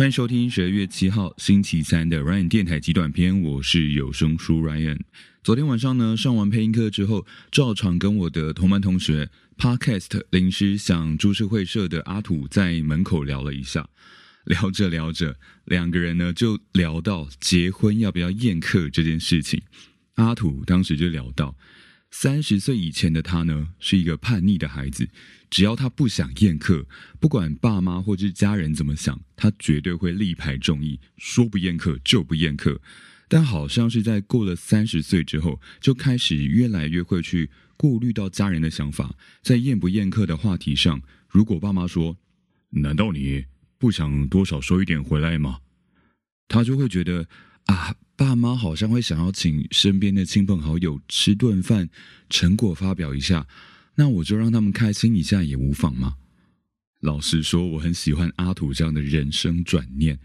欢迎收听十二月七号星期三的 Ryan 电台集短篇，我是有声书 Ryan。昨天晚上呢，上完配音课之后，照常跟我的同班同学 Podcast 临时想株式会社的阿土在门口聊了一下，聊着聊着，两个人呢就聊到结婚要不要宴客这件事情。阿土当时就聊到，三十岁以前的他呢是一个叛逆的孩子。只要他不想宴客，不管爸妈或是家人怎么想，他绝对会力排众议，说不宴客就不宴客。但好像是在过了三十岁之后，就开始越来越会去顾虑到家人的想法。在宴不宴客的话题上，如果爸妈说：“难道你不想多少收一点回来吗？”他就会觉得啊，爸妈好像会想要请身边的亲朋好友吃顿饭，成果发表一下。那我就让他们开心一下也无妨嘛。老实说，我很喜欢阿土这样的人生转念，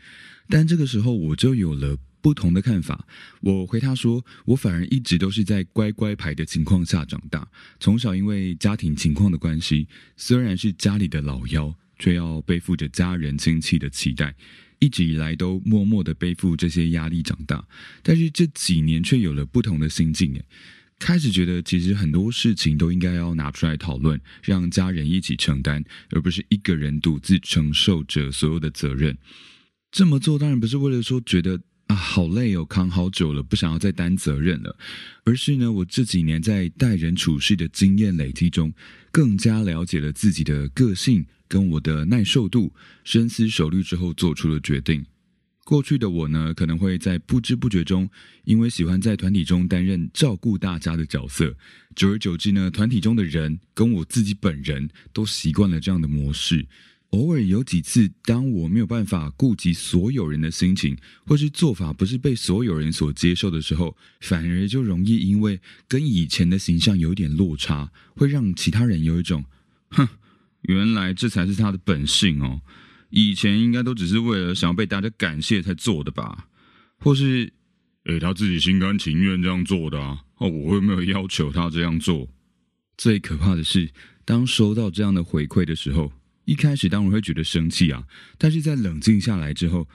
但这个时候我就有了不同的看法。我回他说，我反而一直都是在乖乖牌的情况下长大，从小因为家庭情况的关系，虽然是家里的老幺，却要背负着家人亲戚的期待，一直以来都默默的背负这些压力长大。但是这几年却有了不同的心境，诶。开始觉得，其实很多事情都应该要拿出来讨论，让家人一起承担，而不是一个人独自承受着所有的责任。这么做当然不是为了说觉得啊好累哦，扛好久了，不想要再担责任了，而是呢，我这几年在待人处事的经验累积中，更加了解了自己的个性跟我的耐受度，深思熟虑之后做出了决定。过去的我呢，可能会在不知不觉中，因为喜欢在团体中担任照顾大家的角色，久而久之呢，团体中的人跟我自己本人都习惯了这样的模式。偶尔有几次，当我没有办法顾及所有人的心情，或是做法不是被所有人所接受的时候，反而就容易因为跟以前的形象有点落差，会让其他人有一种，哼，原来这才是他的本性哦。以前应该都只是为了想要被大家感谢才做的吧，或是，诶，他自己心甘情愿这样做的啊？哦，我又没有要求他这样做。最可怕的是，当收到这样的回馈的时候，一开始当然会觉得生气啊，但是在冷静下来之后，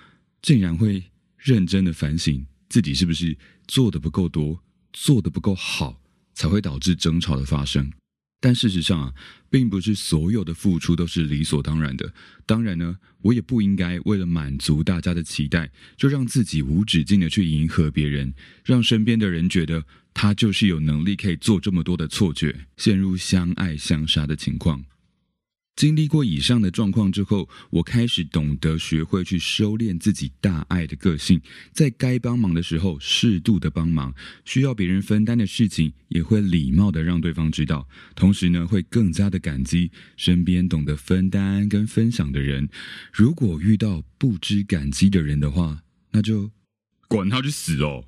竟然会认真的反省自己是不是做的不够多，做的不够好，才会导致争吵的发生。但事实上啊，并不是所有的付出都是理所当然的。当然呢，我也不应该为了满足大家的期待，就让自己无止境的去迎合别人，让身边的人觉得他就是有能力可以做这么多的错觉，陷入相爱相杀的情况。经历过以上的状况之后，我开始懂得学会去收敛自己大爱的个性，在该帮忙的时候适度的帮忙，需要别人分担的事情也会礼貌的让对方知道，同时呢会更加的感激身边懂得分担跟分享的人。如果遇到不知感激的人的话，那就管他去死哦。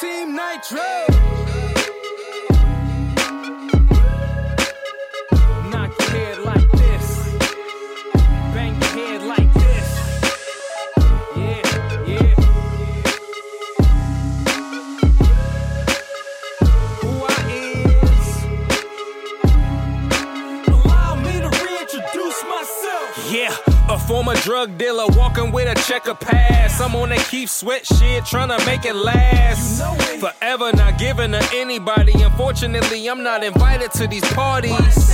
Team Nitro. Drug dealer walking with a checker pass. I'm on that keep sweat shit, trying to make it last. Forever not giving to anybody. Unfortunately, I'm not invited to these parties.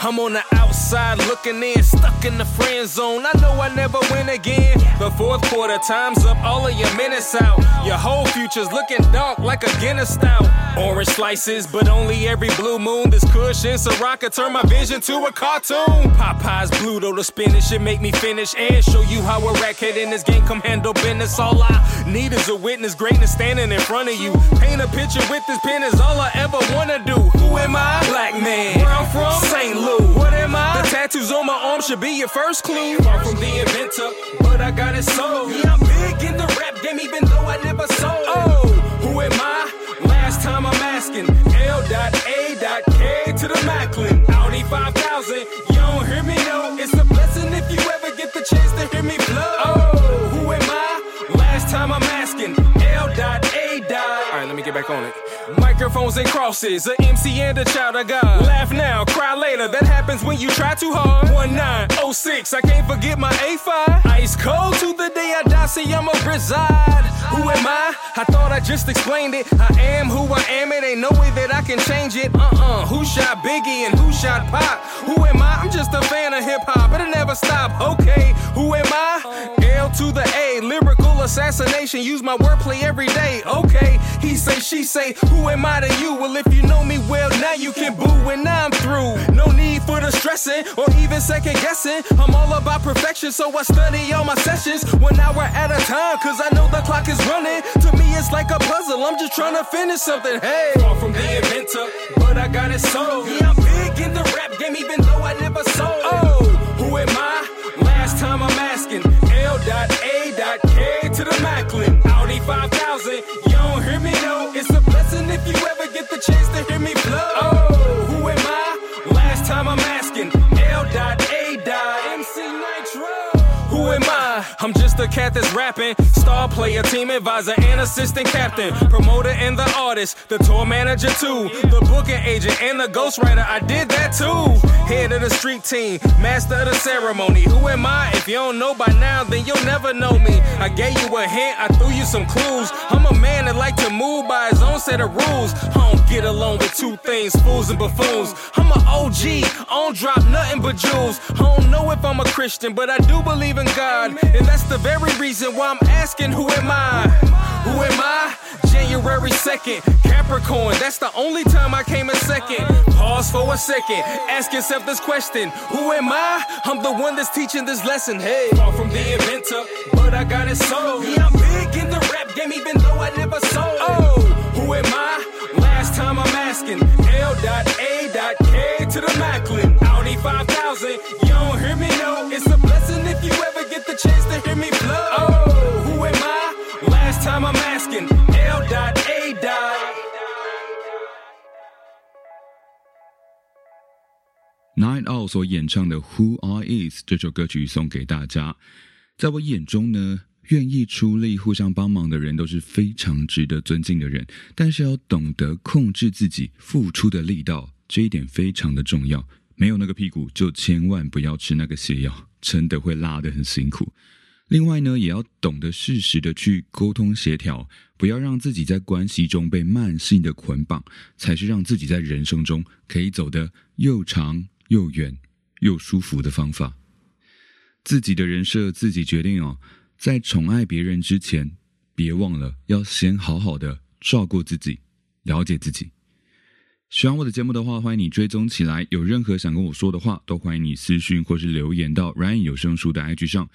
I'm on the outside looking in, stuck in the friend zone. I know I never win again. The fourth quarter, time's up, all of your minutes out. Your whole future's looking dark like a Guinness stout. Orange slices, but only every blue moon. This cushion, so I can turn my vision to a cartoon. Popeye's blue, though the spinach should make me finish and show you how a rackhead in this game come handle business. All I need is a witness, greatness standing in front of you. Paint a picture with this pen is all I ever wanna do. Who am I? Black man. Where I'm from? St. Louis. What am I? The tattoos on my arm should be your first clue. Far from the inventor, but I got it sold. Yeah, I'm big in the rap game, even though I never sold. Oh, who am I? Last time I'm asking. L.A.K to the Macklin. Audi 5000. You don't hear me, no. It's a blessing if you ever get the chance to hear me blow. Oh, who am I? Last time I'm asking. L.A. Alright, let me get back back on it. Microphones and crosses, a MC and a child of God. Laugh now, cry later. That happens when you try too hard. 1906, I can't forget my A5. Ice cold to the day I die, see I'ma reside. Who am I? I thought I just explained it. I am who I am, it ain't no way that I can change it. Uh uh, who shot Biggie and who shot Pop? Who am I? I'm just a fan of hip hop, it'll never stop. Okay, who am I? Assassination. Use my wordplay every day. Okay, he say, she say, who am I to you? Well, if you know me well, now you can boo when I'm through. No need for the stressing or even second guessing. I'm all about perfection, so I study all my sessions one hour at a time, cause I know the clock is running. To me, it's like a puzzle. I'm just trying to finish something. Hey, far from the inventor, but I got it sold. Yeah, I'm big in the rap game, even though I never sold. Who am I? I'm just a cat that's rapping. Star player, team advisor, and assistant captain. Promoter and the artist. The tour manager, too. The booking agent and the ghostwriter. I did that too. Head of the street team. Master of the ceremony. Who am I? If you don't know by now, then you'll never know me. I gave you a hint. I threw you some clues. I'm a man that like to move by his own set of rules. Get along with two things, fools and buffoons. I'm an OG. I don't drop nothing but jewels. I don't know if I'm a Christian, but I do believe in God. And that's the very reason why I'm asking, who am I? Who am I? January 2nd, Capricorn, that's the only time I came in second. Pause for a second, ask yourself this question Who am I? I'm the one that's teaching this lesson. Hey, far from the inventor, but I got it sold. Yeah, I'm big in the rap game, even though I never sold. Oh, who am I? Last time I'm asking. L.A.K to the Macklin. Audi 5000, you don't hear me, no. It's a blessing if you ever get the chance to hear me blow. Oh, who am I? Last time I'm asking. L.A. Night Owl 所演唱的《Who I Is》这首歌曲送给大家。在我眼中呢， 愿意出力、互相帮忙的人都是非常值得尊敬的人，但是要懂得控制自己付出的力道，这一点非常的重要。没有那个屁股，就千万不要吃那个泻药，真的会拉得很辛苦。另外呢，也要懂得适时的去沟通协调，不要让自己在关系中被慢性的捆绑，才是让自己在人生中可以走得又长又远又舒服的方法。自己的人设自己决定哦，在宠爱别人之前，别忘了要先好好的照顾自己，了解自己。喜欢我的节目的话，欢迎你追踪起来。有任何想跟我说的话，都欢迎你私讯或是留言到 Ryan 有声书的 IG 上。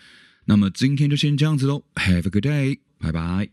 那么今天就先这样子喽，Have a good day，拜拜。